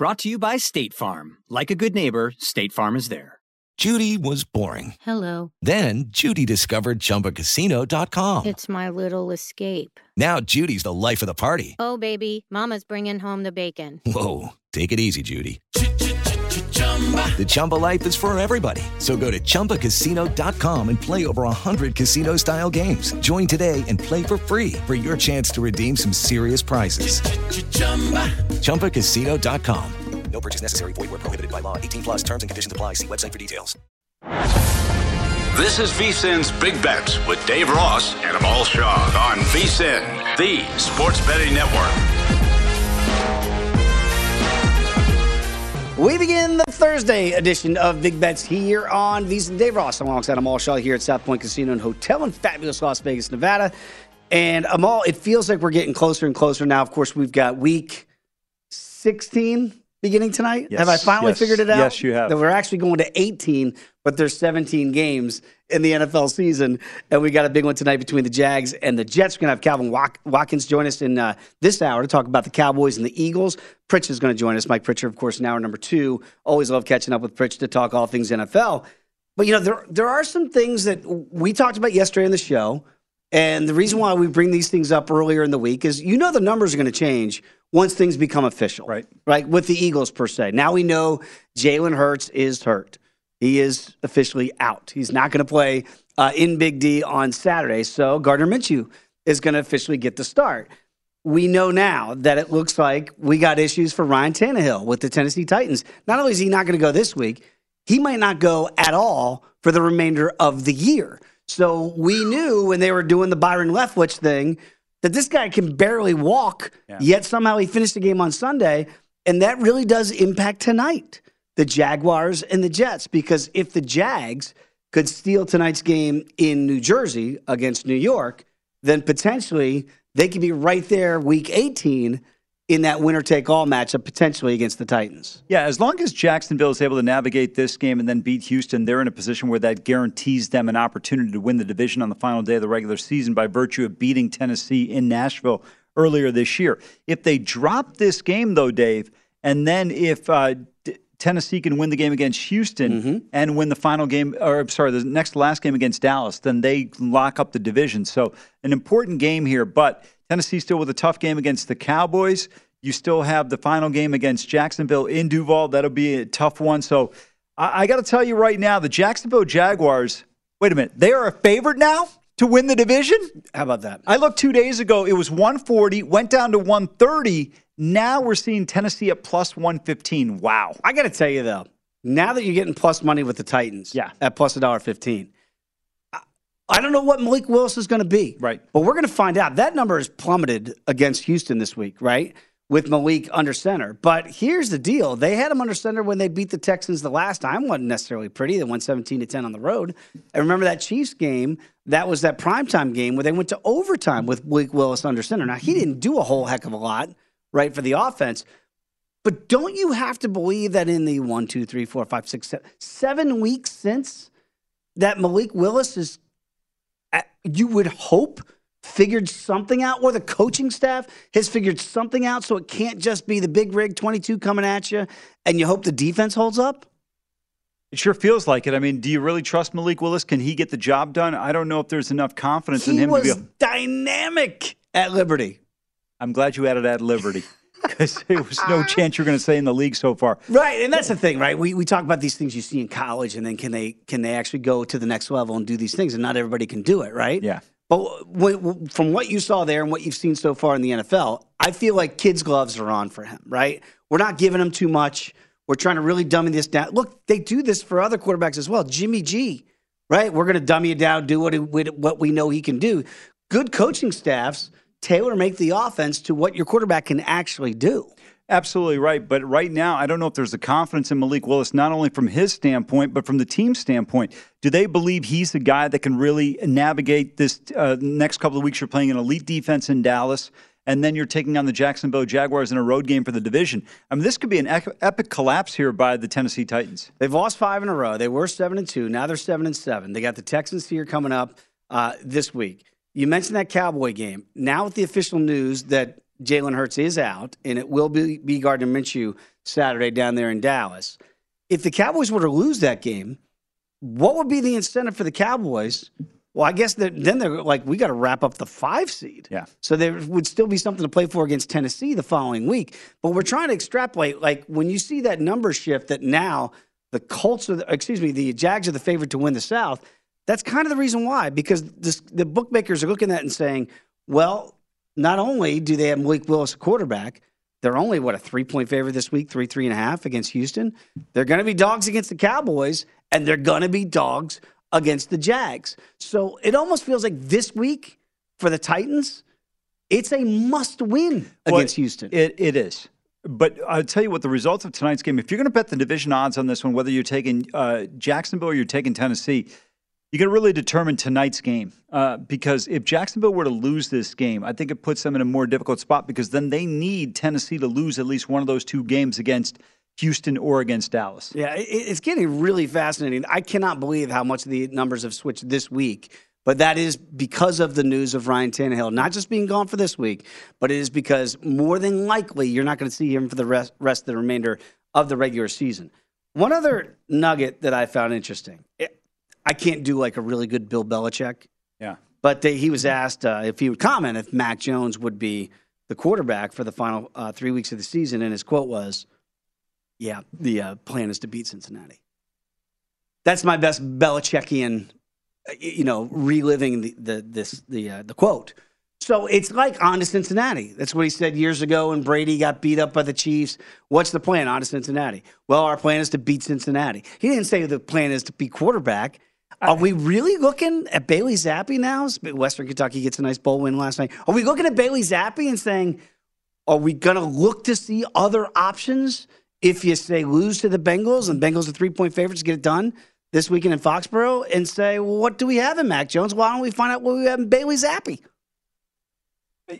Brought to you by State Farm. Like a good neighbor, State Farm is there. Judy was boring. Hello. Then Judy discovered chumbacasino.com. It's my little escape. Now Judy's the life of the party. Oh, baby, Mama's bringing home the bacon. Whoa. Take it easy, Judy. The Chumba life is for everybody. So go to ChumbaCasino.com and play over 100 casino style games. Join today and play for free for your chance to redeem some serious prizes. ChumbaCasino.com. No purchase necessary. Void where prohibited by law. 18 plus terms and conditions apply. See website for details. This is VSIN's Big Bets with Dave Ross and Amal Shaw on VSIN, the sports betting network. We begin the Thursday edition of Big Bets here on VSIN. Dave Ross I'm alongside Amal Shaw here at South Point Casino and Hotel in fabulous Las Vegas, Nevada. And Amal, it feels like we're getting closer and closer now. Of course, we've got week 16 beginning tonight. Yes, have I finally yes, figured it out? yes, you have. That we're actually going to 18, but there's 17 games in the NFL season, and we got a big one tonight between the Jags and the Jets. We're gonna have Calvin Watkins join us in uh, this hour to talk about the Cowboys and the Eagles. Pritch is going to join us. Mike Pritchard, of course, in hour number two. Always love catching up with Pritch to talk all things NFL. But you know, there there are some things that we talked about yesterday in the show. And the reason why we bring these things up earlier in the week is you know the numbers are going to change once things become official. Right. Right. With the Eagles per se. Now we know Jalen Hurts is hurt. He is officially out. He's not going to play uh, in Big D on Saturday. So Gardner Minshew is going to officially get the start. We know now that it looks like we got issues for Ryan Tannehill with the Tennessee Titans. Not only is he not going to go this week, he might not go at all for the remainder of the year. So we knew when they were doing the Byron Leftwich thing that this guy can barely walk, yet somehow he finished the game on Sunday. And that really does impact tonight, the Jaguars and the Jets, because if the Jags could steal tonight's game in New Jersey against New York, then potentially they could be right there week 18 in that winner take all matchup potentially against the Titans. Yeah, as long as Jacksonville is able to navigate this game and then beat Houston, they're in a position where that guarantees them an opportunity to win the division on the final day of the regular season by virtue of beating Tennessee in Nashville earlier this year. If they drop this game, though, Dave, and then if uh, Tennessee can win the game against Houston mm-hmm. and win the final game, or I'm sorry, the next last game against Dallas, then they lock up the division. So an important game here, but Tennessee still with a tough game against the Cowboys. You still have the final game against Jacksonville in Duval. That'll be a tough one. So I, I got to tell you right now, the Jacksonville Jaguars. Wait a minute, they are a favorite now to win the division. How about that? I looked two days ago. It was 140, went down to 130. Now we're seeing Tennessee at plus 115. Wow. I got to tell you though, now that you're getting plus money with the Titans, yeah, at plus a dollar fifteen. I- I don't know what Malik Willis is going to be, right? But we're going to find out. That number has plummeted against Houston this week, right? With Malik under center. But here's the deal: they had him under center when they beat the Texans the last time. wasn't necessarily pretty. They won 17 to 10 on the road. And remember that Chiefs game? That was that primetime game where they went to overtime with Malik Willis under center. Now he didn't do a whole heck of a lot, right, for the offense. But don't you have to believe that in the one, two, three, four, five, six, seven, seven weeks since that Malik Willis is, uh, you would hope, figured something out, or the coaching staff has figured something out so it can't just be the big rig 22 coming at you and you hope the defense holds up? It sure feels like it. I mean, do you really trust Malik Willis? Can he get the job done? I don't know if there's enough confidence he in him was to be. dynamic at Liberty. I'm glad you added at Liberty because there was no uh-huh. chance you're going to stay in the league so far. Right, and that's the thing, right? We, we talk about these things you see in college, and then can they can they actually go to the next level and do these things? And not everybody can do it, right? Yeah. But when, from what you saw there and what you've seen so far in the NFL, I feel like kids' gloves are on for him, right? We're not giving him too much. We're trying to really dummy this down. Look, they do this for other quarterbacks as well. Jimmy G, right? We're going to dummy it down, do what, it, what we know he can do. Good coaching staffs tailor make the offense to what your quarterback can actually do. Absolutely right. But right now, I don't know if there's a confidence in Malik Willis, not only from his standpoint, but from the team's standpoint. Do they believe he's the guy that can really navigate this uh, next couple of weeks? You're playing an elite defense in Dallas, and then you're taking on the Jacksonville Jaguars in a road game for the division. I mean, this could be an epic collapse here by the Tennessee Titans. They've lost five in a row. They were seven and two. Now they're seven and seven. They got the Texans here coming up uh, this week. You mentioned that Cowboy game. Now with the official news that Jalen Hurts is out, and it will be, be Gardner Minshew Saturday down there in Dallas. If the Cowboys were to lose that game, what would be the incentive for the Cowboys? Well, I guess that then they're like, we got to wrap up the five seed. Yeah. So there would still be something to play for against Tennessee the following week. But we're trying to extrapolate. Like when you see that number shift, that now the Colts are, the, excuse me, the Jags are the favorite to win the South. That's kind of the reason why, because this, the bookmakers are looking at it and saying, well, not only do they have Malik Willis a quarterback, they're only what a three point favorite this week, three three and a half against Houston. They're going to be dogs against the Cowboys, and they're going to be dogs against the Jags. So it almost feels like this week for the Titans, it's a must win against well, Houston. It, it is. But I'll tell you what, the results of tonight's game, if you're going to bet the division odds on this one, whether you're taking uh, Jacksonville or you're taking Tennessee, you to really determine tonight's game uh, because if Jacksonville were to lose this game, I think it puts them in a more difficult spot because then they need Tennessee to lose at least one of those two games against Houston or against Dallas. Yeah, it's getting really fascinating. I cannot believe how much the numbers have switched this week. But that is because of the news of Ryan Tannehill, not just being gone for this week, but it is because more than likely you're not going to see him for the rest, rest of the remainder of the regular season. One other nugget that I found interesting. I can't do like a really good Bill Belichick. Yeah. But they, he was asked uh, if he would comment if Mac Jones would be the quarterback for the final uh, three weeks of the season, and his quote was, "Yeah, the uh, plan is to beat Cincinnati." That's my best Belichickian, uh, you know, reliving the the this the uh, the quote. So it's like on to Cincinnati. That's what he said years ago when Brady got beat up by the Chiefs. What's the plan? On to Cincinnati. Well, our plan is to beat Cincinnati. He didn't say the plan is to be quarterback. Are we really looking at Bailey Zappe now? Western Kentucky gets a nice bowl win last night. Are we looking at Bailey Zappe and saying, are we going to look to see other options if you say lose to the Bengals and Bengals are three point favorites to get it done this weekend in Foxborough and say, well, what do we have in Mac Jones? Why don't we find out what we have in Bailey Zappe?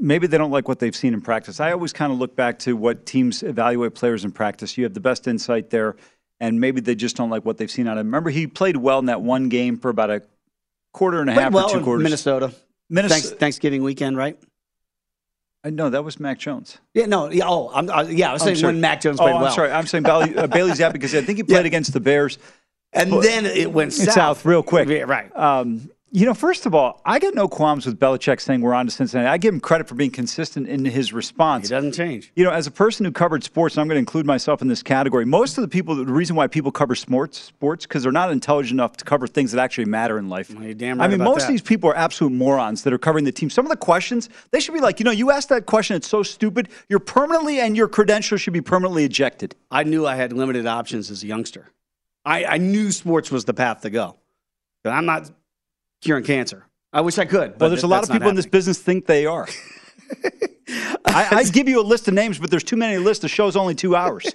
Maybe they don't like what they've seen in practice. I always kind of look back to what teams evaluate players in practice. You have the best insight there and maybe they just don't like what they've seen out of him. Remember, he played well in that one game for about a quarter and a half well or two quarters. Minnesota. Minnesota. Thanks, Thanksgiving weekend, right? Uh, no, that was Mac Jones. Yeah, no, yeah, oh, I'm, uh, yeah, I was saying when Mac Jones played oh, I'm well. sorry, I'm saying Bailey, uh, Bailey's out because I think he played yeah. against the Bears, and then it went south. south real quick. Yeah, right. Um, you know, first of all, I got no qualms with Belichick saying we're on to Cincinnati. I give him credit for being consistent in his response. He doesn't change. You know, as a person who covered sports, and I'm going to include myself in this category, most of the people, the reason why people cover sports, sports, because they're not intelligent enough to cover things that actually matter in life. Well, damn right I mean, most that. of these people are absolute morons that are covering the team. Some of the questions, they should be like, you know, you asked that question, it's so stupid. You're permanently, and your credentials should be permanently ejected. I knew I had limited options as a youngster. I, I knew sports was the path to go. But I'm not curing cancer. I wish I could. well, there's a lot of people in this business think they are. I, I give you a list of names, but there's too many lists. The show's only two hours.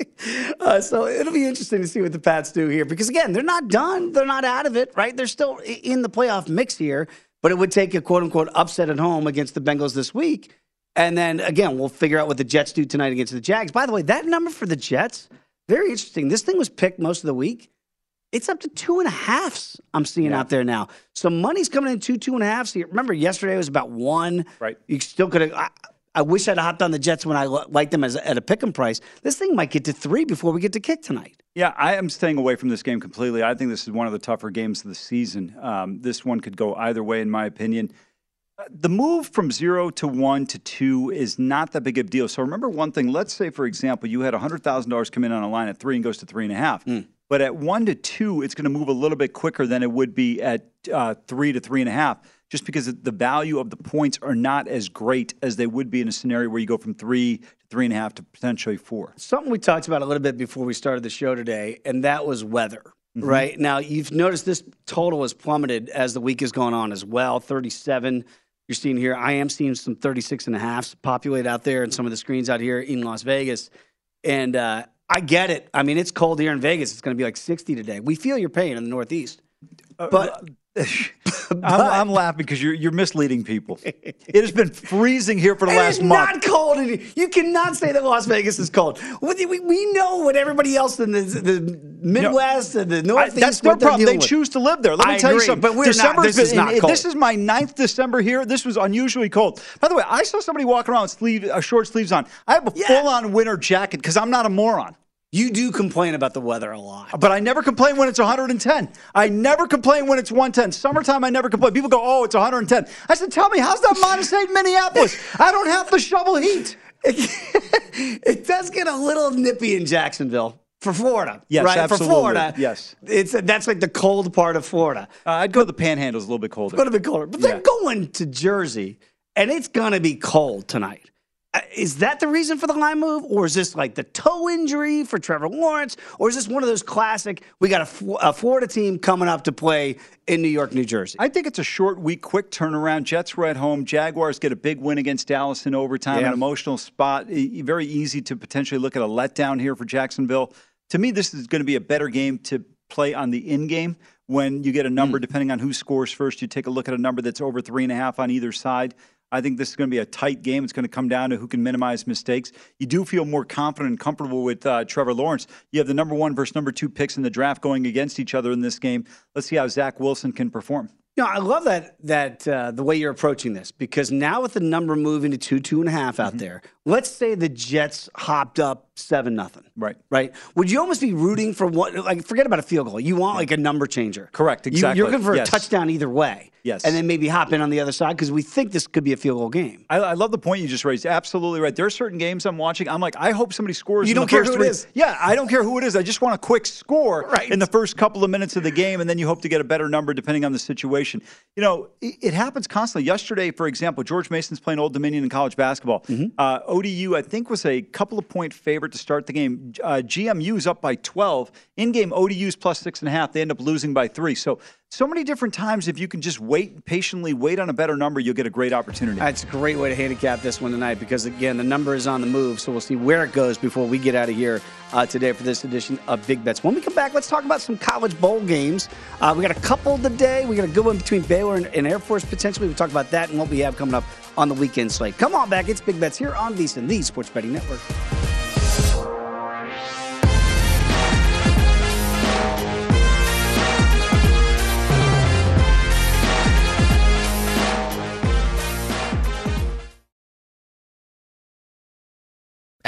uh, so it'll be interesting to see what the Pats do here because, again, they're not done. They're not out of it, right? They're still in the playoff mix here, but it would take a quote unquote upset at home against the Bengals this week. And then again, we'll figure out what the Jets do tonight against the Jags. By the way, that number for the Jets, very interesting. This thing was picked most of the week. It's up to two and a halfs I'm seeing Yeah. out there now. So money's coming in two, two and a halfs. Remember, yesterday was about one. Right. You still could have. I, I wish I'd hopped on the Jets when I liked them as, at a pick 'em price. This thing might get to three before we get to kick tonight. Yeah, I am staying away from this game completely. I think this is one of the tougher games of the season. Um, this one could go either way, in my opinion. Uh, The move from zero to one to two is not that big of a deal. So remember one thing. Let's say, for example, you had $100,000 come in on a line at three and goes to three and a half. But at one to two, it's going to move a little bit quicker than it would be at uh, three to three and a half, just because the value of the points are not as great as they would be in a scenario where you go from three to three and a half to potentially four. Something we talked about a little bit before we started the show today, and that was weather. Mm-hmm. Right now, you've noticed this total has plummeted as the week has gone on as well. 37, you're seeing here. I am seeing some 36 and a halfs populate out there in some of the screens out here in Las Vegas. And uh, I get it. I mean, it's cold here in Vegas. It's going to be like 60 today. We feel your pain in the Northeast. Uh, but uh, I'm, I'm laughing because you're, you're misleading people. It has been freezing here for the last is month. not cold. in here. You cannot say that Las Vegas is cold. We, we, we know what everybody else in the, the Midwest and the I- Northeast. that's their problem. They with. choose to live there. Let me I tell you something. but we're not- this is been- not cold. This is my ninth December here. This was unusually cold. By the way, I saw somebody walking around with sleeve, uh, short sleeves on. I have a Yeah. full-on winter jacket because I'm not a moron. You do complain about the weather a lot. But I never complain when it's 110. I never complain when it's 110. Summertime, I never complain. People go, oh, it's 110. I said, tell me, how's that minus eight in Minneapolis? I don't have to shovel heat. it does get a little nippy in Jacksonville for Florida. Yes, right? absolutely. For Florida, Yes. it's that's like the cold part of Florida. Uh, I'd go to the Panhandles a little bit colder. It's going to be colder, but Yeah. they're going to Jersey, and it's going to be cold tonight. Uh, Is that the reason for the line move, or is this like the toe injury for Trevor Lawrence, or is this one of those classic? We got a Florida team coming up to play in New York, New Jersey. I think it's a short week, quick turnaround. Jets were at home. Jaguars get a big win against Dallas in overtime, Yeah. an emotional spot. Very easy to potentially look at a letdown here for Jacksonville. To me, this is going to be a better game to play on the in game. When you get a number, depending on who scores first, you take a look at a number that's over three and a half on either side. I think this is going to be a tight game. It's going to come down to who can minimize mistakes. You do feel more confident and comfortable with uh, Trevor Lawrence. You have the number one versus number two picks in the draft going against each other in this game. Let's see how Zach Wilson can perform. No, I love that that uh, the way you're approaching this because now with the number moving to two, two and a half Mm-hmm. out there, let's say the Jets hopped up seven nothing. Right. Right. Would you almost be rooting for what? Like, forget about a field goal. You want like a number changer. Correct, You- exactly. You're looking for Yes. a touchdown either way. Yes. And then maybe hop in on the other side because we think this could be a field goal game. I, I love the point you just raised. Absolutely right. There are certain games I'm watching. I'm like, I hope somebody scores. You don't care who it three. is. Yeah, I don't care who it is. I just want a quick score Right. in the first couple of minutes of the game, and then you hope to get a better number depending on the situation. You know, it, it happens constantly. Yesterday, for example, George Mason's playing Old Dominion in college basketball. Mm-hmm. Uh, ODU, I think, was a couple of point favorite to start the game. Uh, GMU's up by 12. In game, ODU's plus six and a half. They end up losing by three. So, so many different times. If you can just wait patiently, wait on a better number, you'll get a great opportunity. That's a great way to handicap this one tonight because, again, the number is on the move. So we'll see where it goes before we get out of here uh, today for this edition of Big Bets. When we come back, let's talk about some college bowl games. Uh, we got a couple today. We got a good one between Baylor and, and Air Force potentially. We'll talk about that and what we have coming up on the weekend slate. Come on back. It's Big Bets here on VSiN, the Sports Betting Network.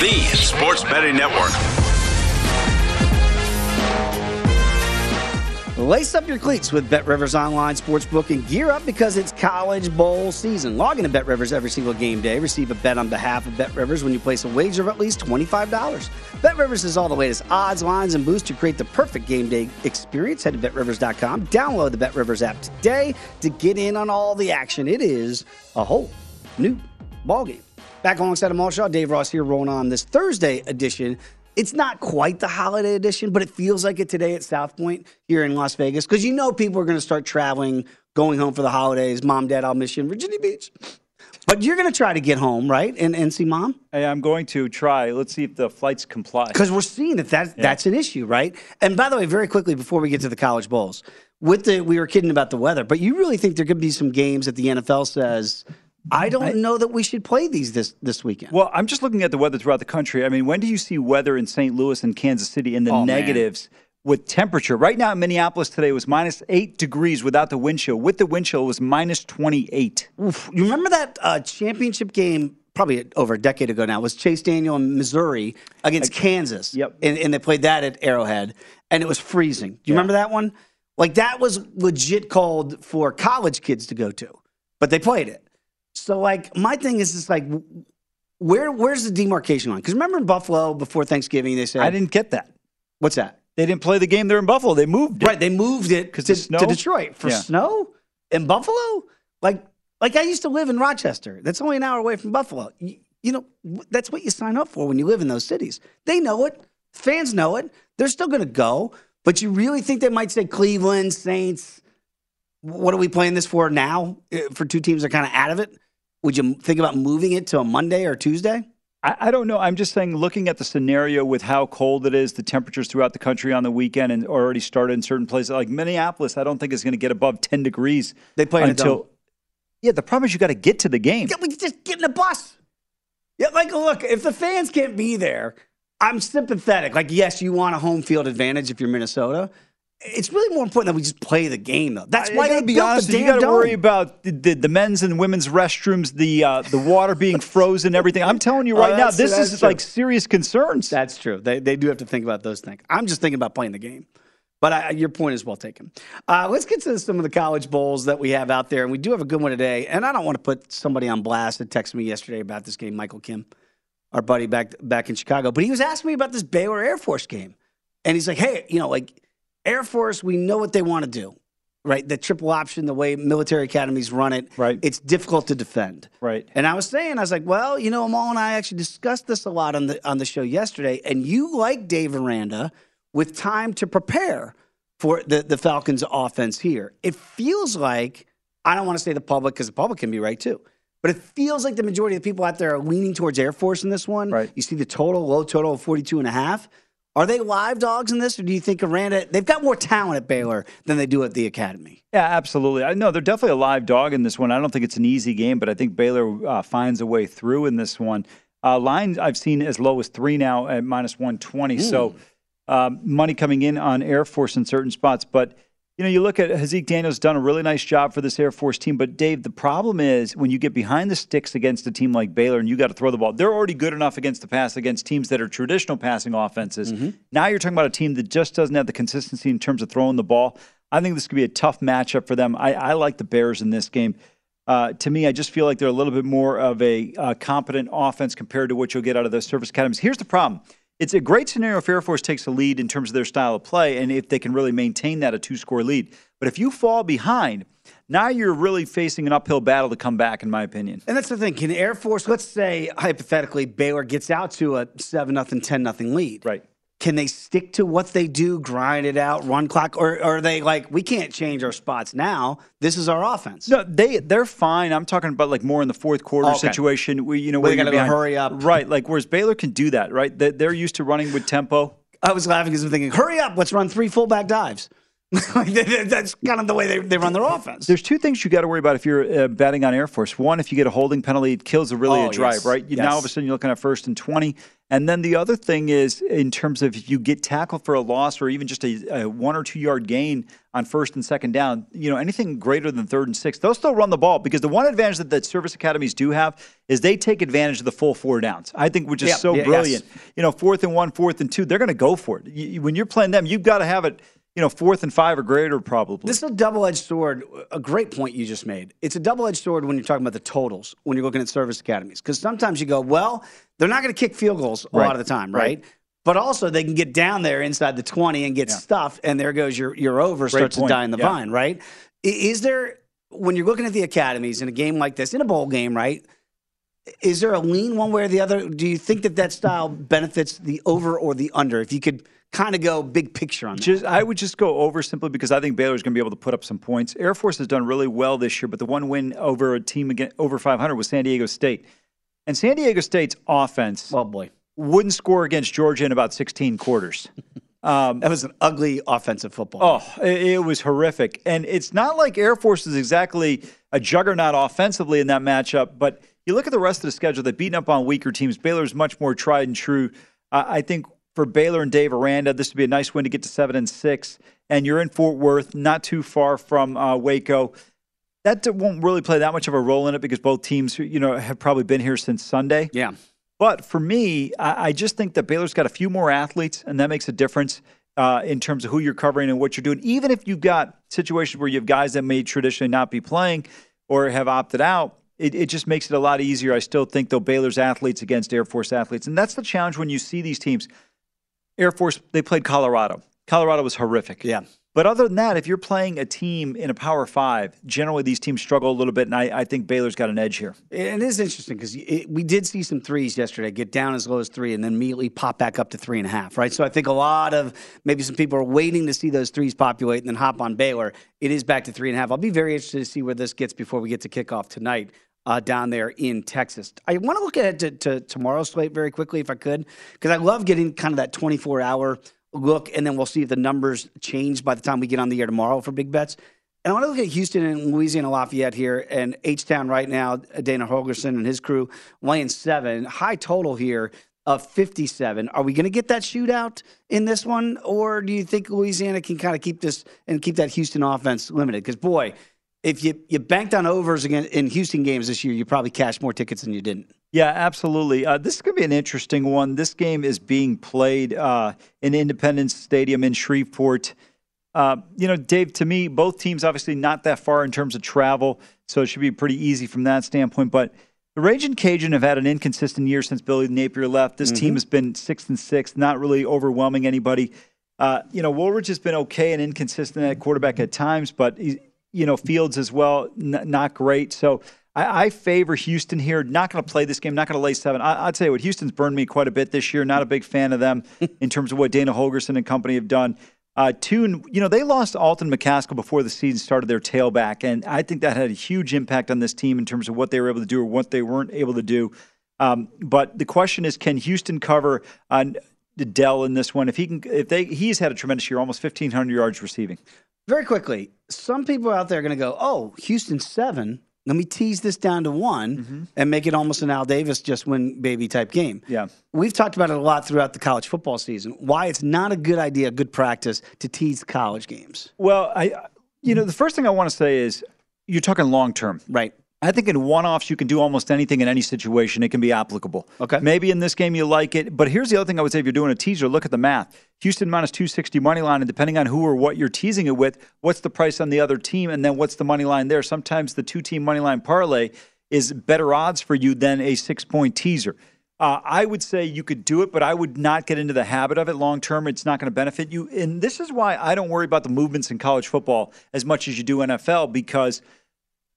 the sports betting network. Lace up your cleats with Bet Rivers Online Sportsbook and gear up because it's College Bowl season. Log into Bet Rivers every single game day. Receive a bet on behalf of Bet Rivers when you place a wager of at least $25. Bet Rivers has all the latest odds, lines, and boosts to create the perfect game day experience. Head to betrivers.com. Download the Bet Rivers app today to get in on all the action. It is a whole new ballgame. Back alongside Amal Shaw, Dave Ross here, rolling on this Thursday edition it's not quite the holiday edition, but it feels like it today at South Point here in Las Vegas because you know people are going to start traveling, going home for the holidays. Mom, dad, I'll miss you in Virginia Beach. But you're going to try to get home, right, and, and see mom? Hey, I'm going to try. Let's see if the flights comply. Because we're seeing that, that yeah. that's an issue, right? And by the way, very quickly before we get to the college bowls, with the we were kidding about the weather, but you really think there could be some games that the NFL says I don't I, know that we should play these this this weekend. Well, I'm just looking at the weather throughout the country. I mean, when do you see weather in St. Louis and Kansas City in the oh, negatives man. with temperature? Right now in Minneapolis today was minus eight degrees without the wind chill. With the wind chill, it was minus 28. Oof. You remember that uh, championship game? Probably over a decade ago now was Chase Daniel in Missouri against like, Kansas. Yep, and, and, they played that at Arrowhead, and it was freezing. Do you yeah. remember that one? Like that was legit called for college kids to go to, but they played it. So like my thing is just like where where's the demarcation line? Because remember in Buffalo before Thanksgiving they said I didn't get that. What's that? They didn't play the game there in Buffalo. They moved it. Right, they moved it to, to Detroit for yeah. snow in Buffalo. Like like I used to live in Rochester. That's only an hour away from Buffalo. You, you know, that's what you sign up for when you live in those cities. They know it. Fans know it. They're still going to go. But you really think they might say Cleveland, Saints, what are we playing this for now? Uh, for two teams that are kind of out of it? Would you think about moving it to a Monday or Tuesday? I, I, don't know. I'm just saying, looking at the scenario with how cold it is, the temperatures throughout the country on the weekend, and already started in certain places like Minneapolis. I don't think it's going to get above 10 degrees. They play until. Yeah, the problem is you got to get to the game. Yeah, we just get in the bus. Yeah, like look, if the fans can't be there, I'm sympathetic. Like, yes, you want a home field advantage if you're Minnesota. It's really more important that we just play the game, though. That's I why gotta they be built honest. the You got to worry about the, the, the men's and women's restrooms, the uh, the water being frozen, everything. I'm telling you Oh, right now, this is true. like serious concerns. That's true. They, they do have to think about those things. I'm just thinking about playing the game. But I, your point is well taken. Uh, let's get to some of the college bowls that we have out there. And we do have a good one today. And I don't want to put somebody on blast that texted me yesterday about this game, Michael Kim, our buddy back, back in Chicago. But he was asking me about this Baylor Air Force game. And he's like, hey, you know, like Air Force, we know what they want to do, right? The triple option, the way military academies run it, right? It's difficult to defend, right? And I was saying, I was like, well, you know, Amal and I actually discussed this a lot on the on the show yesterday, and you like Dave Aranda with time to prepare for the the Falcons' offense here. It feels like I don't want to say the public because the public can be right too. But it feels like the majority of the people out there are leaning towards Air Force in this one. Right. You see the total, low total of 42 and a half. Are they live dogs in this, or do you think Aranda, they've got more talent at Baylor than they do at the academy? Yeah, absolutely. I know they're definitely a live dog in this one. I don't think it's an easy game, but I think Baylor uh, finds a way through in this one. Uh, line I've seen as low as three now at minus 120. So um, money coming in on Air Force in certain spots. But, you know, you look at Haaziq Daniels done a really nice job for this Air Force team. But, Dave, the problem is when you get behind the sticks against a team like Baylor and you got to throw the ball, they're already good enough against the pass against teams that are traditional passing offenses. Now you're talking about a team that just doesn't have the consistency in terms of throwing the ball. I think this could be a tough matchup for them. I, I like the Bears in this game. Uh, to me, I just feel like they're a little bit more of a uh, competent offense compared to what you'll get out of the service academies. Here's the problem. It's a great scenario if Air Force takes a lead in terms of their style of play and if they can really maintain that a two score lead. But if you fall behind, now you're really facing an uphill battle to come back, in my opinion. And that's the thing. Can Air Force, let's say hypothetically, Baylor gets out to a 7 nothing, 10 nothing lead. Right. Can they stick to what they do, grind it out, run clock? Or, or are they like, we can't change our spots now? This is our offense. No, they they're fine. I'm talking about like more in the fourth quarter Okay. situation. Where, you know, Where where they you're gotta go behind. hurry up. Right. Like whereas Baylor can do that. Right. They, they're used to running with tempo. I was laughing because I'm thinking, hurry up, let's run three fullback dives. That's kind of the way they, they run their offense. There's two things you got to worry about if you're uh, betting on Air Force. One, if you get a holding penalty, it kills a really Oh, a drive, yes. right? You, Now all of a sudden you're looking at first and twenty, and then the other thing is in terms of if you get tackled for a loss or even just a, a one or two yard gain on first and second down, you know anything greater than third and six, they'll still run the ball because the one advantage that, that service academies do have is they take advantage of the full four downs. I think which is Yeah, so yeah, yes. brilliant. You know, fourth and one, fourth and two, they're going to go for it. You- when you're playing them, you've got to have it. You know, fourth and five or greater probably. This is a double edged sword. A great point you just made. It's a double edged sword when you're talking about the totals, when you're looking at service academies. Because sometimes you go, well, they're not going to kick field goals a Right. lot of the time, Right. right? But also, they can get down there inside the 20 and get stuffed, and there goes your, your over, Great starts point. to die in the Yeah. vine, right? Is there, when you're looking at the academies in a game like this, in a bowl game, right? Is there a lean one way or the other? Do you think that that style benefits the over or the under? If you could kind of go big picture on that. Just, I would just go over simply because I think Baylor's going to be able to put up some points. Air Force has done really well this year, but the one win over a team again, over 500 was San Diego State. And San Diego State's offense oh boy. wouldn't score against Georgia in about 16 quarters. Um, that was an ugly offensive football. Oh, it, it was horrific. And it's not like Air Force is exactly a juggernaut offensively in that matchup, but you look at the rest of the schedule, they've beaten up on weaker teams. Baylor's much more tried and true. Uh, I think for Baylor and Dave Aranda, this would be a nice win to get to seven and six. And you're in Fort Worth, not too far from uh, Waco. That won't really play that much of a role in it because both teams, you know, have probably been here since Sunday. Yeah. But for me, I, I just think that Baylor's got a few more athletes, and that makes a difference uh, in terms of who you're covering and what you're doing. Even if you've got situations where you have guys that may traditionally not be playing or have opted out, it, it just makes it a lot easier. I still think, though, Baylor's athletes against Air Force athletes. And that's the challenge when you see these teams. Air Force, they played Colorado. Colorado was horrific. Yeah. But other than that, if you're playing a team in a Power Five, generally these teams struggle a little bit, and I, I think Baylor's got an edge here. It is interesting because we did see some threes yesterday get down as low as three and then immediately pop back up to three and a half, right? So I think a lot of maybe some people are waiting to see those threes populate and then hop on Baylor. It is back to three and a half. I'll be very interested to see where this gets before we get to kickoff tonight. Uh, down there in Texas. I want to look at to, to tomorrow's slate very quickly, if I could, because I love getting kind of that 24 hour look, and then we'll see if the numbers change by the time we get on the air tomorrow for big bets. And I want to look at Houston and Louisiana Lafayette here, and H Town right now. Dana Holgorsen and his crew laying seven, high total here. of 57. Are we going to get that shootout in this one, or do you think Louisiana can kind of keep this and keep that Houston offense limited? Because boy, if you you banked on overs again in Houston games this year, you probably cashed more tickets than you didn't. Yeah, absolutely. Uh, this is going to be an interesting one. This game is being played uh, in Independence Stadium in Shreveport. Uh, you know, Dave, to me, both teams obviously not that far in terms of travel, so it should be pretty easy from that standpoint. But the Raging Cajun have had an inconsistent year since Billy Napier left. This mm-hmm. team has been six and six, not really overwhelming anybody. Uh, you know, Wooldridge has been okay and inconsistent at quarterback at times, but you know Fields as well, n- not great. So I, I favor Houston here. Not going to play this game. Not going to lay seven. I, will tell you what, Houston's burned me quite a bit this year. Not a big fan of them in terms of what Dana Holgorsen and company have done. Uh, two, you know, they lost Alton McCaskill before the season started their tailback, and I think that had a huge impact on this team in terms of what they were able to do or what they weren't able to do. Um, but the question is, can Houston cover uh, Dell in this one? If he can, if they, he's had a tremendous year, almost fifteen hundred yards receiving. Very quickly, some people out there are going to go, "Oh, Houston seven. Let me tease this down to one mm-hmm. and make it almost an Al Davis just win baby type game. Yeah. We've talked about it a lot throughout the college football season. Why it's not a good idea, good practice to tease college games. Well, I you know, the first thing I want to say is you're talking long term. Right. I think in one offs, you can do almost anything in any situation. It can be applicable. Okay. Maybe in this game you like it. But here's the other thing I would say if you're doing a teaser, look at the math. Houston minus 260 money line, and depending on who or what you're teasing it with, what's the price on the other team, and then what's the money line there? Sometimes the two team money line parlay is better odds for you than a six point teaser. Uh, I would say you could do it, but I would not get into the habit of it long term. It's not going to benefit you. And this is why I don't worry about the movements in college football as much as you do NFL because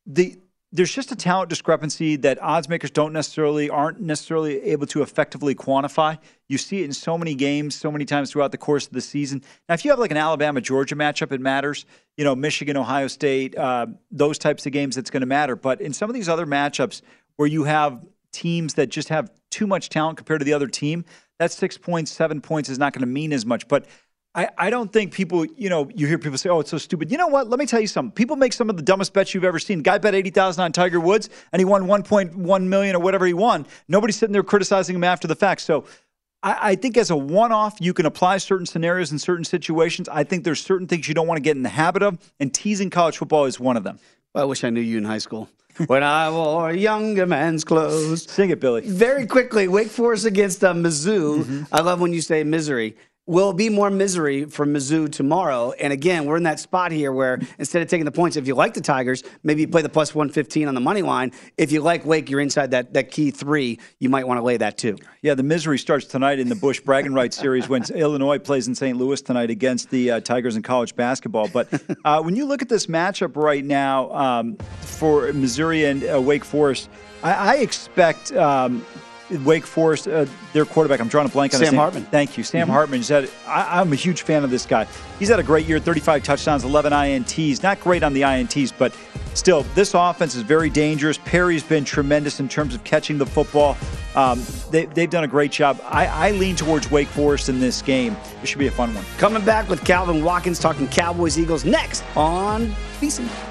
the there's just a talent discrepancy that odds makers don't necessarily aren't necessarily able to effectively quantify. You see it in so many games, so many times throughout the course of the season. Now, if you have like an Alabama Georgia matchup, it matters. You know, Michigan Ohio State, uh, those types of games, it's going to matter. But in some of these other matchups where you have teams that just have too much talent compared to the other team, that six points, seven points is not going to mean as much. But I, I don't think people, you know, you hear people say, oh, it's so stupid. You know what? Let me tell you something. People make some of the dumbest bets you've ever seen. Guy bet 80000 on Tiger Woods and he won 1.1 million or whatever he won. Nobody's sitting there criticizing him after the fact. So I, I think as a one off, you can apply certain scenarios in certain situations. I think there's certain things you don't want to get in the habit of, and teasing college football is one of them. Well, I wish I knew you in high school. when I wore younger man's clothes. Sing it, Billy. Very quickly, Wake Forest against uh, Mizzou. Mm-hmm. I love when you say misery will be more misery for Mizzou tomorrow. And again, we're in that spot here where instead of taking the points, if you like the Tigers, maybe you play the plus 115 on the money line. If you like Wake, you're inside that, that key three. You might want to lay that too. Yeah, the misery starts tonight in the Busch Bragging Rights Series when Illinois plays in St. Louis tonight against the uh, Tigers in college basketball. But uh, when you look at this matchup right now um, for Missouri and uh, Wake Forest, I, I expect um, Wake Forest, uh, their quarterback. I'm drawing a blank on Sam his name. Hartman. Thank you, Sam mm-hmm. Hartman. He's had, I, am a huge fan of this guy. He's had a great year, 35 touchdowns, 11 ints. Not great on the ints, but still, this offense is very dangerous. Perry's been tremendous in terms of catching the football. Um, they, have done a great job. I, I, lean towards Wake Forest in this game. It should be a fun one. Coming back with Calvin Watkins talking Cowboys Eagles next on VSIN.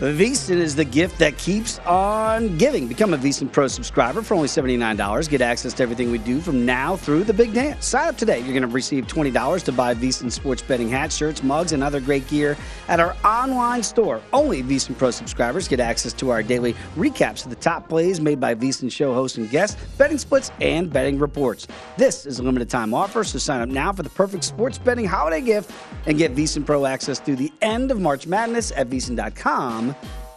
VSIN is the gift that keeps on giving. Become a VSIN Pro subscriber for only $79. Get access to everything we do from now through the big dance. Sign up today. You're going to receive $20 to buy VSIN sports betting hats, shirts, mugs, and other great gear at our online store. Only VSIN Pro subscribers get access to our daily recaps of the top plays made by VSIN show hosts and guests, betting splits, and betting reports. This is a limited time offer, so sign up now for the perfect sports betting holiday gift and get VSIN Pro access through the end of March Madness at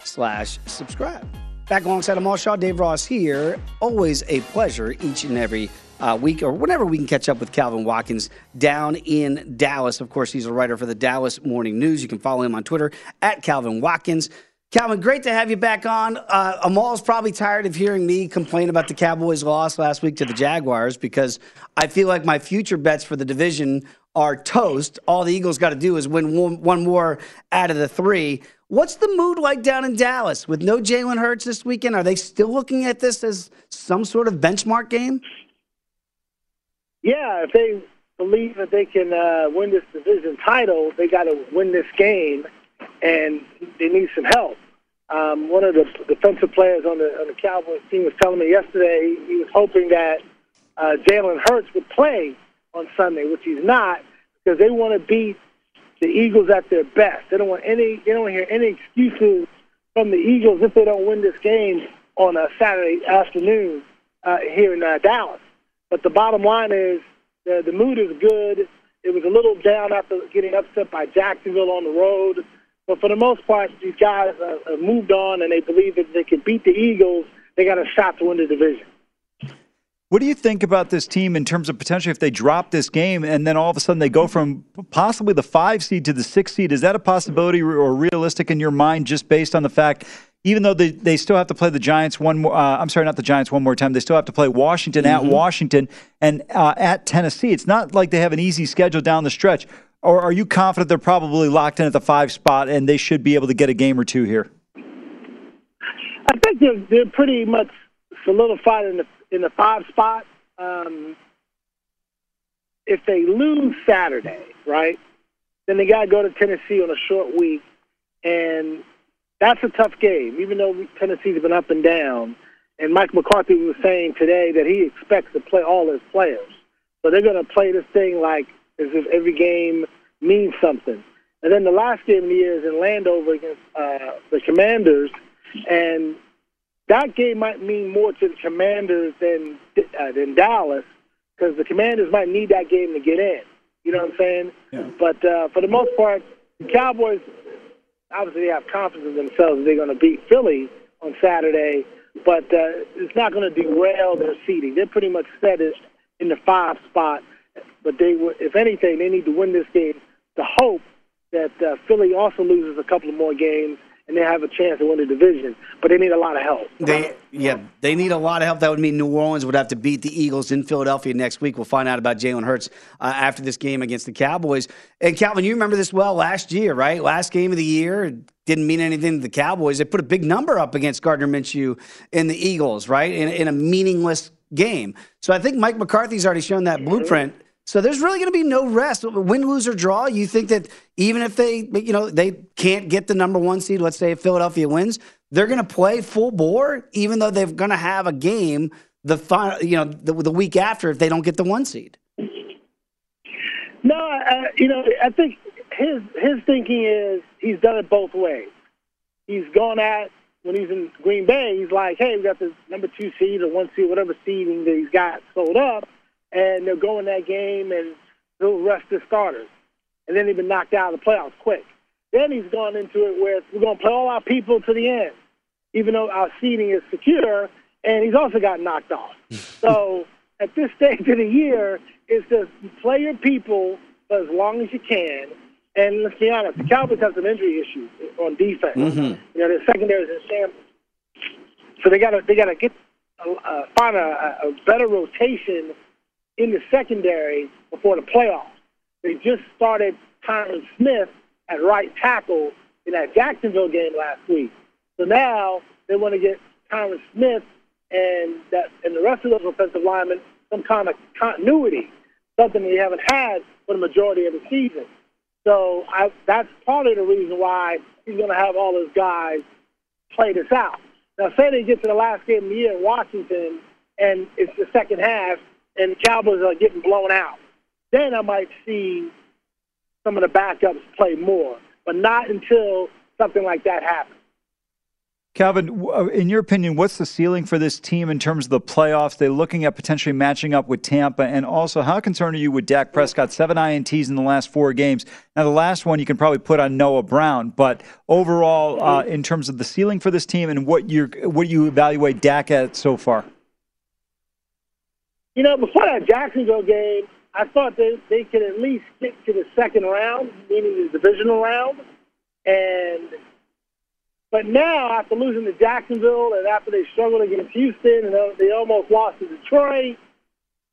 Slash subscribe. Back alongside Amal Shaw, Dave Ross here. Always a pleasure each and every uh, week or whenever we can catch up with Calvin Watkins down in Dallas. Of course, he's a writer for the Dallas Morning News. You can follow him on Twitter at Calvin Watkins. Calvin, great to have you back on. Uh, Amal's probably tired of hearing me complain about the Cowboys' loss last week to the Jaguars because I feel like my future bets for the division are toast. All the Eagles got to do is win one, one more out of the three. What's the mood like down in Dallas with no Jalen Hurts this weekend? Are they still looking at this as some sort of benchmark game? Yeah, if they believe that they can uh, win this division title, they got to win this game, and they need some help. Um, one of the defensive players on the on the Cowboys team was telling me yesterday he was hoping that uh, Jalen Hurts would play on Sunday, which he's not, because they want to beat the Eagles at their best. They don't want any. They don't hear any excuses from the Eagles if they don't win this game on a Saturday afternoon uh, here in uh, Dallas. But the bottom line is the, the mood is good. It was a little down after getting upset by Jacksonville on the road. But for the most part, these guys uh, moved on and they believe that they can beat the Eagles. They got a shot to win the division. What do you think about this team in terms of potentially if they drop this game and then all of a sudden they go from possibly the five seed to the six seed? Is that a possibility or realistic in your mind just based on the fact even though they, they still have to play the Giants one more, uh, I'm sorry, not the Giants one more time. They still have to play Washington mm-hmm. at Washington and uh, at Tennessee. It's not like they have an easy schedule down the stretch. Or are you confident they're probably locked in at the five spot and they should be able to get a game or two here? I think they're, they're pretty much solidified in the in the five spot. Um, if they lose Saturday, right, then they got to go to Tennessee on a short week, and that's a tough game. Even though Tennessee's been up and down, and Mike McCarthy was saying today that he expects to play all his players, so they're going to play this thing like as if every game means something. And then the last game of the year is in Landover against uh, the Commanders, and that game might mean more to the Commanders than uh, than Dallas because the Commanders might need that game to get in. You know what I'm saying? Yeah. But uh, for the most part, the Cowboys obviously they have confidence in themselves that they're going to beat Philly on Saturday, but uh, it's not going to derail their seeding. They're pretty much set in the five spot, but they, if anything, they need to win this game to hope that uh, Philly also loses a couple of more games and they have a chance to win the division. But they need a lot of help. They yeah, they need a lot of help. That would mean New Orleans would have to beat the Eagles in Philadelphia next week. We'll find out about Jalen Hurts uh, after this game against the Cowboys. And Calvin, you remember this well last year, right? Last game of the year didn't mean anything to the Cowboys. They put a big number up against Gardner Minshew and the Eagles, right? In, in a meaningless game. So I think Mike McCarthy's already shown that blueprint so there's really going to be no rest. Win, lose, or draw. You think that even if they, you know, they can't get the number one seed, let's say if Philadelphia wins, they're going to play full bore, even though they're going to have a game the final, you know, the, the week after if they don't get the one seed. No, uh, you know, I think his his thinking is he's done it both ways. He's gone at when he's in Green Bay. He's like, hey, we got the number two seed or one seed, whatever seeding that he's got sold up and they'll go in that game and they'll rest the starters. And then they've been knocked out of the playoffs quick. Then he's gone into it where we're going to play all our people to the end, even though our seeding is secure, and he's also got knocked off. so at this stage of the year, it's just play your people for as long as you can. And let's be honest, the Cowboys have some injury issues on defense. Mm-hmm. You know, their secondary is in shambles. So they got to they got to get uh, find a, a better rotation in the secondary before the playoffs. They just started Tyron Smith at right tackle in that Jacksonville game last week. So now they want to get Tyron Smith and that and the rest of those offensive linemen some kind of continuity, something they haven't had for the majority of the season. So I, that's part of the reason why he's going to have all those guys play this out. Now, say they get to the last game of the year in Washington, and it's the second half, and the Cowboys are getting blown out, then I might see some of the backups play more, but not until something like that happens. Calvin, uh, in your opinion, what's the ceiling for this team in terms of the playoffs? They're looking at potentially matching up with Tampa. And also, how concerned are you with Dak Prescott? Seven INTs in the last four games. Now, the last one you can probably put on Noah Brown. But overall, uh, in terms of the ceiling for this team and what you what you evaluate Dak at so far? You know, before that Jacksonville game, I thought they, they could at least get to the second round, meaning the divisional round. And but now, after losing to Jacksonville and after they struggled against Houston and they almost lost to Detroit,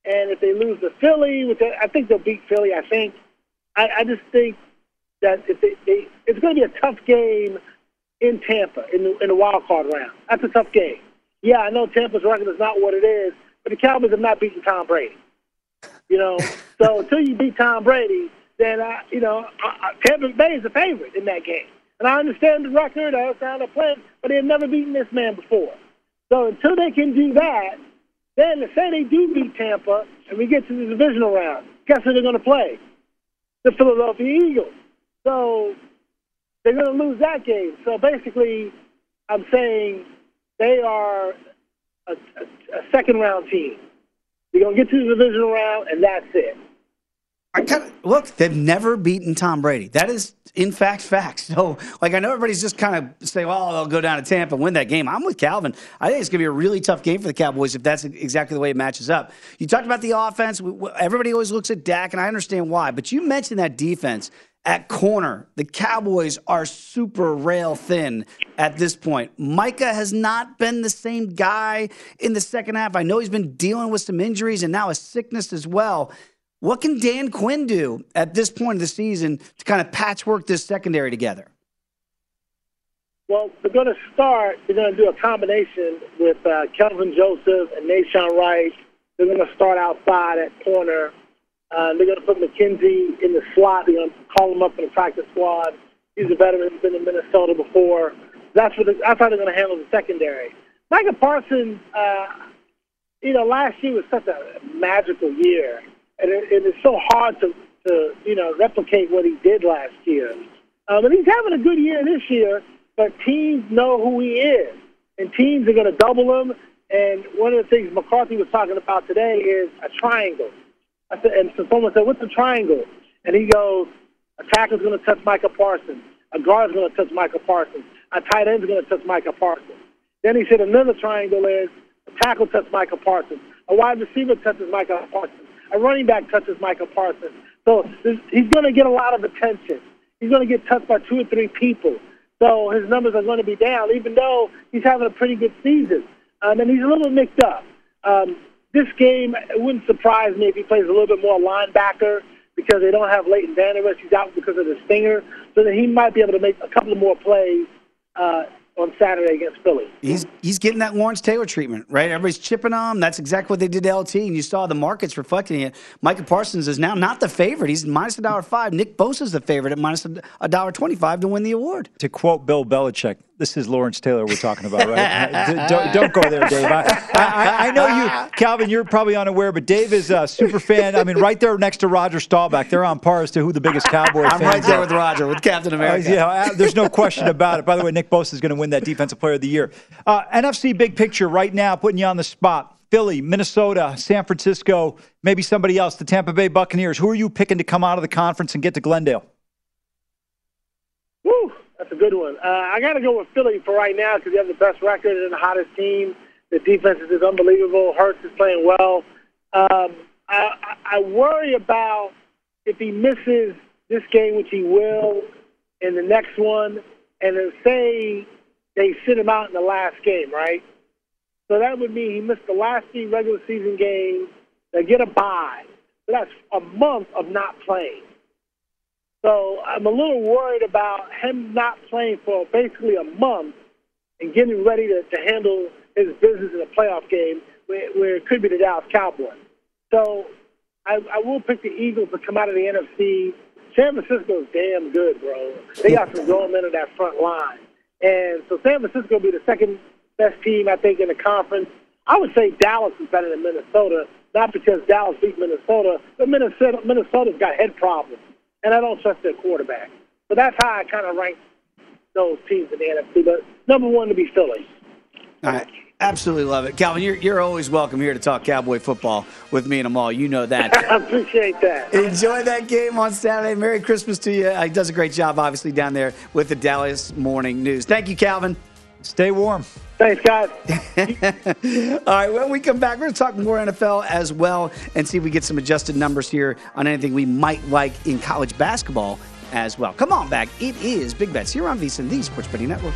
and if they lose to Philly, which I think they'll beat Philly, I think. I, I just think that if they, they it's going to be a tough game in Tampa in the, in the wild card round. That's a tough game. Yeah, I know Tampa's record is not what it is, but the Cowboys have not beaten Tom Brady. You know, so until you beat Tom Brady, then I, you know, I, I, Tampa Bay is the favorite in that game. And I understand the record, I understand the plan, but they've never beaten this man before. So until they can do that, then let's say they do beat Tampa and we get to the divisional round. Guess who they're going to play? The Philadelphia Eagles. So they're going to lose that game. So basically, I'm saying they are a, a, a second round team. They're going to get to the divisional round, and that's it. I kind of look. They've never beaten Tom Brady. That is, in fact, facts. So, like, I know everybody's just kind of saying, "Well, they'll go down to Tampa and win that game." I'm with Calvin. I think it's going to be a really tough game for the Cowboys if that's exactly the way it matches up. You talked about the offense. Everybody always looks at Dak, and I understand why. But you mentioned that defense at corner. The Cowboys are super rail thin at this point. Micah has not been the same guy in the second half. I know he's been dealing with some injuries and now a sickness as well. What can Dan Quinn do at this point of the season to kind of patchwork this secondary together? Well, they're going to start. They're going to do a combination with uh, Kelvin Joseph and Nahshon Wright. They're going to start outside at corner. Uh, they're going to put McKenzie in the slot. They're going to call him up in the practice squad. He's a veteran. He's been in Minnesota before. That's what. The, that's how they're going to handle the secondary. Micah Parsons, uh, you know, last year was such a magical year and it, it is so hard to, to you know replicate what he did last year. Um, and he's having a good year this year, but teams know who he is, and teams are going to double him. And one of the things McCarthy was talking about today is a triangle. I said, and so someone said, "What's a triangle?" And he goes, "A tackle's going to touch Micah Parsons, a guard's going to touch Micah Parsons, a tight end's going to touch Micah Parsons." Then he said another triangle is a tackle touches Micah Parsons, a wide receiver touches Micah Parsons, a running back touches Michael Parsons. So he's going to get a lot of attention. He's going to get touched by two or three people. So his numbers are going to be down, even though he's having a pretty good season. Um, and he's a little mixed up. Um, this game, it wouldn't surprise me if he plays a little bit more linebacker because they don't have Leighton Vander Esch. He's out because of the stinger. So that he might be able to make a couple of more plays uh, on Saturday against Philly. He's he's getting that Lawrence Taylor treatment, right? Everybody's chipping on him. That's exactly what they did to LT, and you saw the markets reflecting it. Micah Parsons is now not the favorite. He's minus a dollar five. Nick Bosa is the favorite at minus a dollar twenty five to win the award. To quote Bill Belichick, this is Lawrence Taylor we're talking about, right? don't, don't, go there, Dave. I, I, I, know you, Calvin. You're probably unaware, but Dave is a super fan. I mean, right there next to Roger Staubach, they're on par as to who the biggest Cowboy I'm right there are. with Roger, with Captain America. Uh, yeah, there's no question about it. By the way, Nick Bosa is going to win that Defensive Player of the Year. Uh, NFC big picture right now, putting you on the spot. Philly, Minnesota, San Francisco, maybe somebody else, the Tampa Bay Buccaneers. Who are you picking to come out of the conference and get to Glendale? Woo! That's a good one. Uh, I got to go with Philly for right now because they have the best record and the hottest team. The defense is unbelievable. Hurts is playing well. Um, I, I worry about if he misses this game, which he will, in the next one, and then say they sit him out in the last game, right? So that would mean he missed the last three regular season games. They get a bye. So that's a month of not playing. So I'm a little worried about him not playing for basically a month and getting ready to, to handle his business in a playoff game where, where it could be the Dallas Cowboys. So I, I will pick the Eagles to come out of the NFC. San Francisco is damn good, bro. They got some going men in that front line. And so San Francisco will be the second best team, I think, in the conference. I would say Dallas is better than Minnesota, not because Dallas beat Minnesota, but Minnesota, Minnesota's got head problems and I don't trust their quarterback. So that's how I kind of rank those teams in the NFC. But number one to be Philly. All right. Absolutely love it. Calvin, you're, you're always welcome here to talk Cowboy football with me and Amal. You know that. I appreciate that. Enjoy that game on Saturday. Merry Christmas to you. Uh, he does a great job, obviously, down there with the Dallas Morning News. Thank you, Calvin. Stay warm. Thanks, guys. All right, when we come back, we're going to talk more NFL as well and see if we get some adjusted numbers here on anything we might like in college basketball as well. Come on back. It is Big Bets here on VSIN, the Sports Betting Network.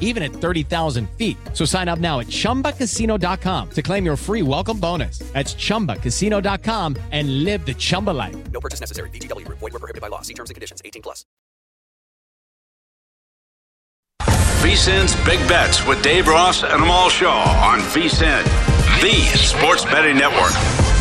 even at 30,000 feet. So sign up now at chumbacasino.com to claim your free welcome bonus. That's chumbacasino.com and live the Chumba life. No purchase necessary. VGW Group. Void were prohibited by law. See terms and conditions. 18 plus. VSIN's Big Bets with Dave Ross and Amal Shaw on VSIN, the sports betting network.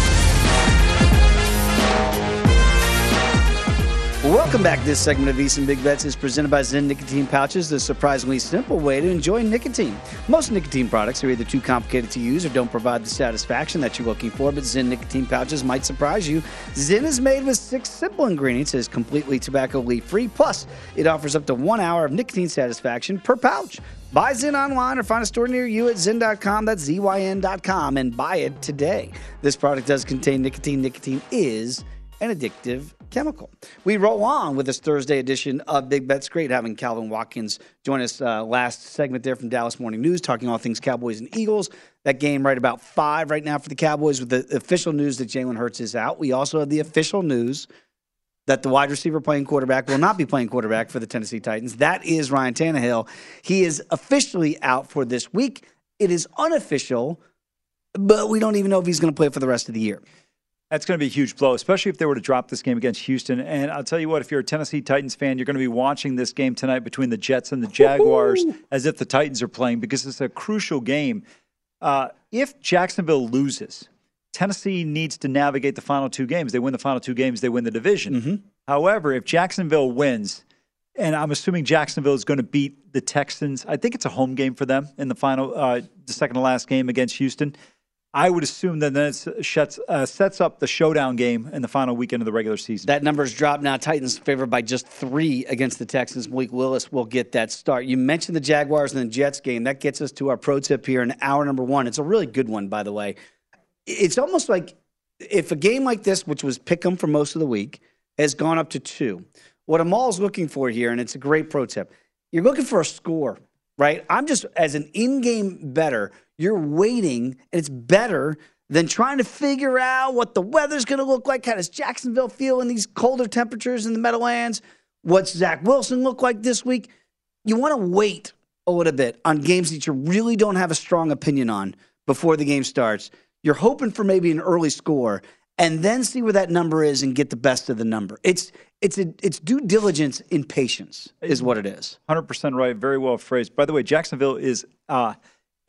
Welcome back. This segment of Easton Big Bets is presented by ZYN Nicotine Pouches, the surprisingly simple way to enjoy nicotine. Most nicotine products are either too complicated to use or don't provide the satisfaction that you're looking for, but ZYN Nicotine Pouches might surprise you. ZYN is made with six simple ingredients, is completely tobacco leaf free, plus it offers up to one hour of nicotine satisfaction per pouch. Buy ZYN online or find a store near you at ZYN.com. That's Z-Y-N.com and buy it today. This product does contain nicotine. Nicotine is an addictive chemical. We roll on with this Thursday edition of Big Bets. Great having Calvin Watkins join us uh, last segment there from Dallas Morning News, talking all things Cowboys and Eagles. That game right about five right now for the Cowboys with the official news that Jalen Hurts is out. We also have the official news that the wide receiver playing quarterback will not be playing quarterback for the Tennessee Titans. That is Ryan Tannehill. He is officially out for this week. It is unofficial, but we don't even know if he's going to play for the rest of the year. That's going to be a huge blow, especially if they were to drop this game against Houston. And I'll tell you what, if you're a Tennessee Titans fan, you're going to be watching this game tonight between the Jets and the Jaguars Woo-hoo! as if the Titans are playing because it's a crucial game. Uh, if Jacksonville loses, Tennessee needs to navigate the final two games. They win the final two games, they win the division. Mm-hmm. However, if Jacksonville wins, and I'm assuming Jacksonville is going to beat the Texans. I think it's a home game for them in the final, uh, the second to last game against Houston. I would assume that then it sets, uh, sets up the showdown game in the final weekend of the regular season. That number's dropped now. Titans favored by just three against the Texans. Malik Willis will get that start. You mentioned the Jaguars and the Jets game. That gets us to our pro tip here in hour number one. It's a really good one, by the way. It's almost like if a game like this, which was pick 'em for most of the week, has gone up to two, what Amal's looking for here, and it's a great pro tip, you're looking for a score, right? I'm just, as an in game bettor, you're waiting, and it's better than trying to figure out what the weather's going to look like. How does Jacksonville feel in these colder temperatures in the Meadowlands? What's Zach Wilson look like this week? You want to wait a little bit on games that you really don't have a strong opinion on before the game starts. You're hoping for maybe an early score and then see where that number is and get the best of the number. It's it's a, it's due diligence in patience is what it is. 100% right. Very well phrased. By the way, Jacksonville is uh,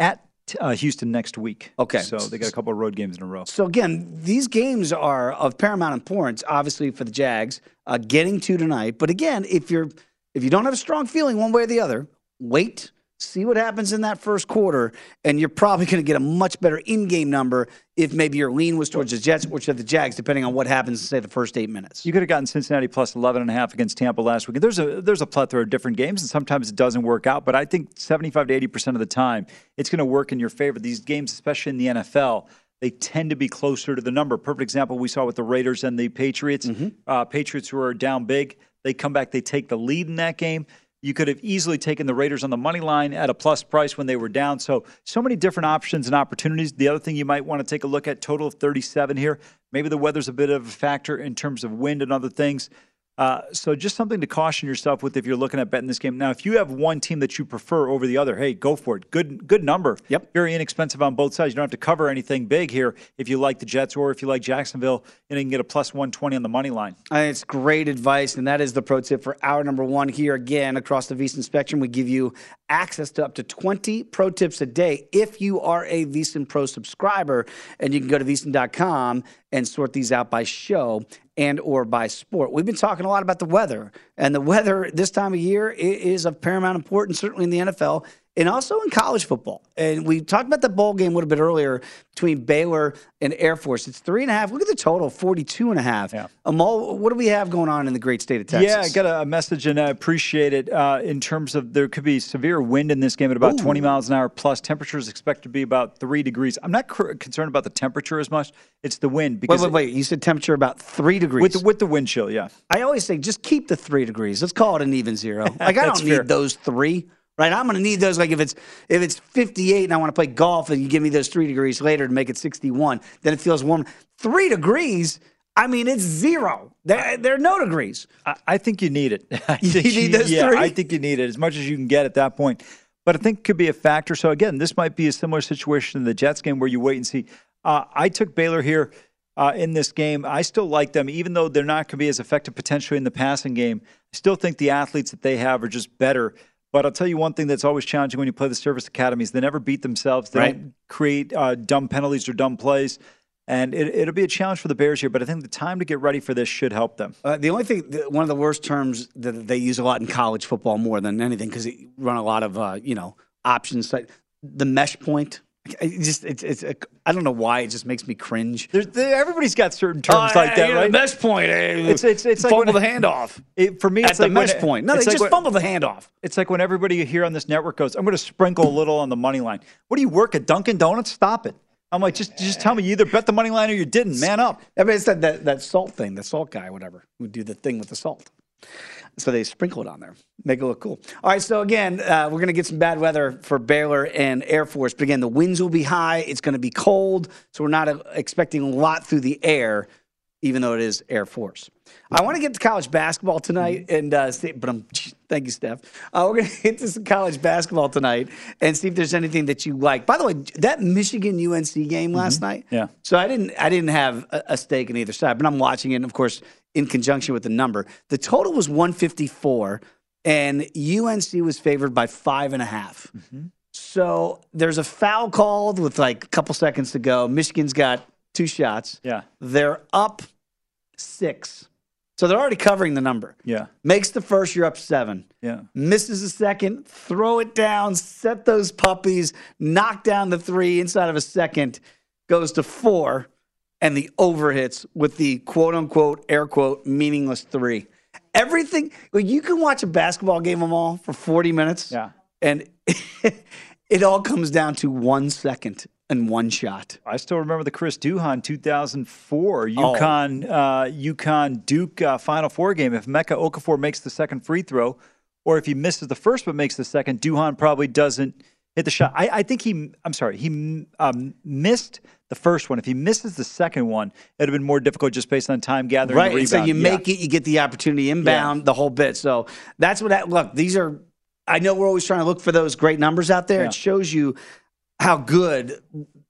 at uh, Houston next week. Okay. So they got a couple of road games in a row. So again, these games are of paramount importance, obviously for the Jags, uh, getting to tonight. But again, if you're if you don't have a strong feeling one way or the other, wait, see what happens in that first quarter, and you're probably going to get a much better in-game number if maybe your lean was towards the Jets or to the Jags, depending on what happens in say the first eight minutes. You could have gotten Cincinnati plus 11 and a half against Tampa last week. There's a there's a plethora of different games, and sometimes it doesn't work out. But I think 75 to 80 percent of the time, it's going to work in your favor. These games, especially in the NFL. they tend to be closer to the number. Perfect example we saw with the Raiders and the Patriots. Uh, Patriots who are down big, they come back, they take the lead in that game. You could have easily taken the Raiders on the money line at a plus price when they were down. So, so many different options and opportunities. The other thing you might want to take a look at total of 37 here. Maybe the weather's a bit of a factor in terms of wind and other things. Uh, so just something to caution yourself with if you're looking at betting this game. Now, if you have one team that you prefer over the other, hey, go for it. Good, good number. Yep. Very inexpensive on both sides. You don't have to cover anything big here if you like the Jets or if you like Jacksonville, and you can get a plus 120 on the money line. Uh, It's great advice, and that is the pro tip for hour number one here. Again, across the VSiN spectrum, we give you access to up to 20 pro tips a day if you are a VSiN Pro subscriber, and you can go to VSiN.com and sort these out by show and or by sport. We've been talking a lot about the weather, and the weather this time of year is of paramount importance, certainly in the NFL and also in college football. And we talked about the bowl game a little bit earlier between Baylor and Air Force. It's three and a half. Look at the total, 42 and a half. Amal, what do we have going on in the great state of Texas? Yeah, I got a, message and I appreciate it. Uh, in terms of there could be severe wind in this game at about 20 miles an hour plus. Temperatures expected to be about three degrees. I'm not cr- concerned about the temperature as much. It's the wind Wait, because wait, wait. You said temperature about three degrees. with the, with the wind chill. Yeah, I always say just keep the three degrees. Let's call it an even zero. Like I don't need those three. Right, I'm going to need those. Like if it's if it's 58 and I want to play golf, and you give me those three degrees later to make it 61, then it feels warm. Three degrees. I mean, it's zero. There, there are no degrees. I, I think you need it. I You need those yeah, three? I think you need it as much as you can get at that point. But I think it could be a factor. So again, this might be a similar situation in the Jets game where you wait and see. Uh, I took Baylor here uh, in this game. I still like them, even though they're not going to be as effective potentially in the passing game. I still think the athletes that they have are just better. But I'll tell you one thing that's always challenging when you play the service academies: they never beat themselves. They Right. don't create uh, dumb penalties or dumb plays. And it, it'll be a challenge for the Bears here, but I think the time to get ready for this should help them. Uh, the only thing, one of the worst terms that they use a lot in college football more than anything, because they run a lot of uh, you know options. Like the mesh point. It just it's it's a, I don't know why it just makes me cringe. There, everybody's got certain terms Oh, like that, yeah, right? mesh point. eh, It's it's it's like fumble when- the handoff. It, for me, it's the like mesh point. No, they it's like just when- fumble the handoff. It's like when everybody here on this network goes, "I'm going to sprinkle a little on the money line." What do you work at Dunkin' Donuts? Stop it! I'm like, just just tell me you either bet the money line or you didn't. Man up. Everybody said that that salt thing, the salt guy, whatever, would do the thing with the salt. So they sprinkle it on there, make it look cool. All right, so again, uh, we're going to get some bad weather for Baylor and Air Force. But again, the winds will be high. It's going to be cold, so we're not uh, expecting a lot through the air, even though it is Air Force. I want to get to college basketball tonight, and uh, see, but I'm thank you, Steph. Uh, we're going to get to some college basketball tonight and see if there's anything that you like. By the way, that Michigan UNC game last night. Yeah. So I didn't I didn't have a, a stake in either side, but I'm watching it, and of course, in conjunction with the number. The total was 154, and UNC was favored by five and a half. So there's a foul called with like a couple seconds to go. Michigan's got two shots. Yeah. They're up six. So they're already covering the number. Yeah. Makes the first, you're up seven. Yeah. Misses the second, throw it down, set those puppies, knock down the three inside of a second, goes to four, and the overhits with the quote unquote, air quote, meaningless three. Everything, well, you can watch a basketball game of them all for 40 minutes. Yeah. And it all comes down to one second and one shot. I still remember the Chris Duhon 2004 Oh. UConn uh, UConn Duke uh, Final Four game. If Emeka Okafor makes the second free throw, or if he misses the first but makes the second, Duhon probably doesn't hit the shot. I, I think he. I'm sorry, he um, missed the first one. If he misses the second one, it'd have been more difficult just based on time gathering. Right. and so you Yeah. make it, you get the opportunity inbound, the whole bit. So that's what that look, these are I know we're always trying to look for those great numbers out there. Yeah. It shows you how good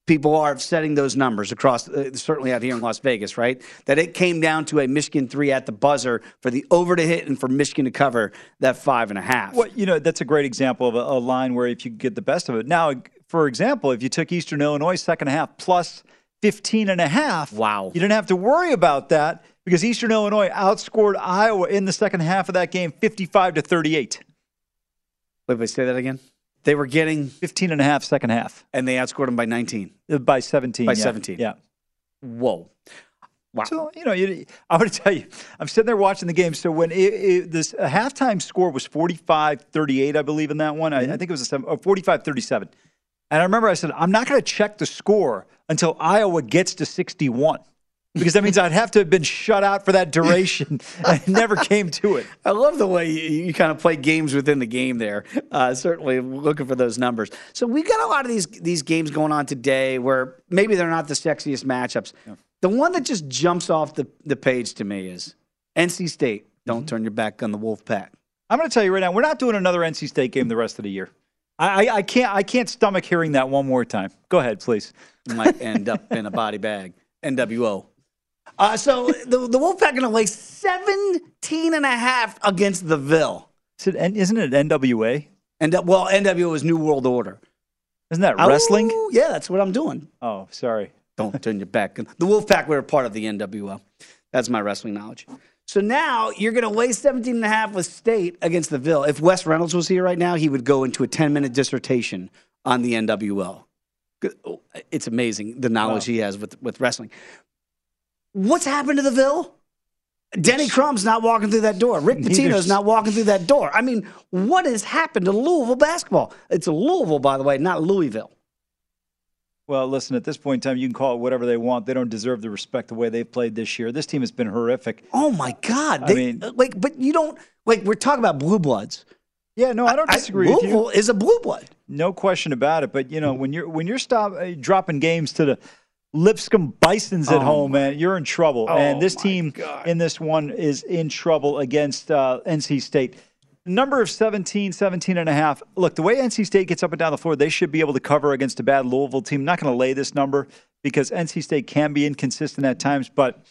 people are of setting those numbers across uh, certainly out here in Las Vegas, right? That it came down to a Michigan 3 at the buzzer for the over to hit and for Michigan to cover that five and a half. Well, you know, that's a great example of a, a line where if you get the best of it. Now, for example, if you took Eastern Illinois second half plus 15 and a half, wow. You didn't have to worry about that because Eastern Illinois outscored Iowa in the second half of that game 55 to 38. Wait, wait, say that again. They were getting 15 and a half second half. and they outscored them by 19. Uh, By 17. By yeah. 17. Yeah. Whoa. Wow. So, you know, you, I'm going to tell you, I'm sitting there watching the game. So when it, it, this a halftime score was 45 38, I believe, in that one. I, I think it was a seven, oh, 45 37. And I remember I said, I'm not going to check the score until Iowa gets to 61 because that means I'd have to have been shut out for that duration. I never came to it. I love the way you, you kind of play games within the game there. Uh, certainly looking for those numbers. So we've got a lot of these these games going on today where maybe they're not the sexiest matchups. The one that just jumps off the, the page to me is NC State. Don't Mm-hmm. turn your back on the Wolfpack. I'm going to tell you right now, we're not doing another NC State game the rest of the year. I, I, I can't I can't stomach hearing that one more time. Go ahead, please. Might end up in a body bag. NWO. Uh, so the, the Wolfpack going to lay 17 and a half against the Ville. Is it, isn't it NWA? And well, NWA is New World Order. Isn't that wrestling? Oh, yeah, that's what I'm doing. Oh, sorry. Don't turn your back. The Wolfpack were a part of the NWO. That's my wrestling knowledge. So now you're going to lay 17 and a half with State against the Ville. If Wes Reynolds was here right now, he would go into a 10 minute dissertation on the NWO. It's amazing the knowledge Wow. he has with, with wrestling. What's happened to the Ville? Denny Crum's not walking through that door. Rick Pitino's not walking through that door. I mean, what has happened to Louisville basketball? It's Louisville, by the way, not Louisville. Well, listen, at this point in time, you can call it whatever they want. They don't deserve the respect the way they've played this year. This team has been horrific. Oh my God! I They, mean- like, but you don't like. We're talking about blue bloods. Yeah, no, I don't disagree with you. Louisville is a blue blood. No question about it. But you know, when you're when you're stop uh, dropping games to the Lipscomb Bisons at Oh, home, man, you're in trouble. and Oh, this my team in this one is in trouble against uh, NC State. Number of 17, 17 and a half. Look, the way NC State gets up and down the floor, they should be able to cover against a bad Louisville team. not going to lay this number because NC State can be inconsistent at times, but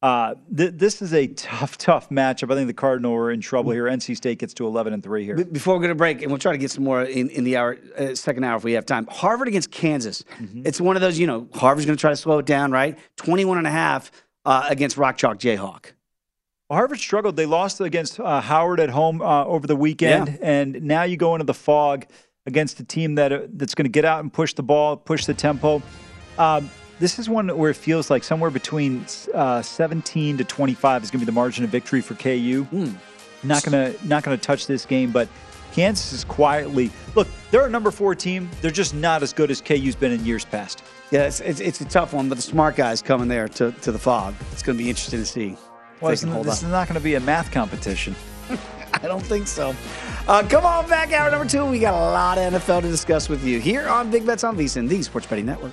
uh, th- this is a tough, tough matchup. I think the Cardinal are in trouble here. NC State gets to 11 and 3 here. Before we go to break, and we'll try to get some more in, in the hour, uh, second hour if we have time. Harvard against Kansas. Mm-hmm. It's one of those, you know, Harvard's going to try to slow it down, right? 21 and a half uh, against Rock Chalk Jayhawk. Harvard struggled. They lost against uh, Howard at home uh, over the weekend, Yeah. and now you go into the Phog against a team that uh, that's going to get out and push the ball, push the tempo. Um, this is one where it feels like somewhere between uh, 17 to 25 is going to be the margin of victory for KU. Hmm. Not going to not going to touch this game, but Kansas is quietly look. They're a number four team. They're just not as good as KU's been in years past. Yeah, it's, it's, it's a tough one, but the smart guys coming there to, to the Phog. It's going to be interesting to see. Well, this, up. is not going to be a math competition. I don't think so. Uh, come on back, hour number two. We got a lot of NFL to discuss with you here on Big Bets on VSiN, the Sports Betting Network.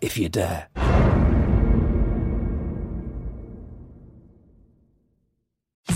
if you dare.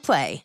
Play.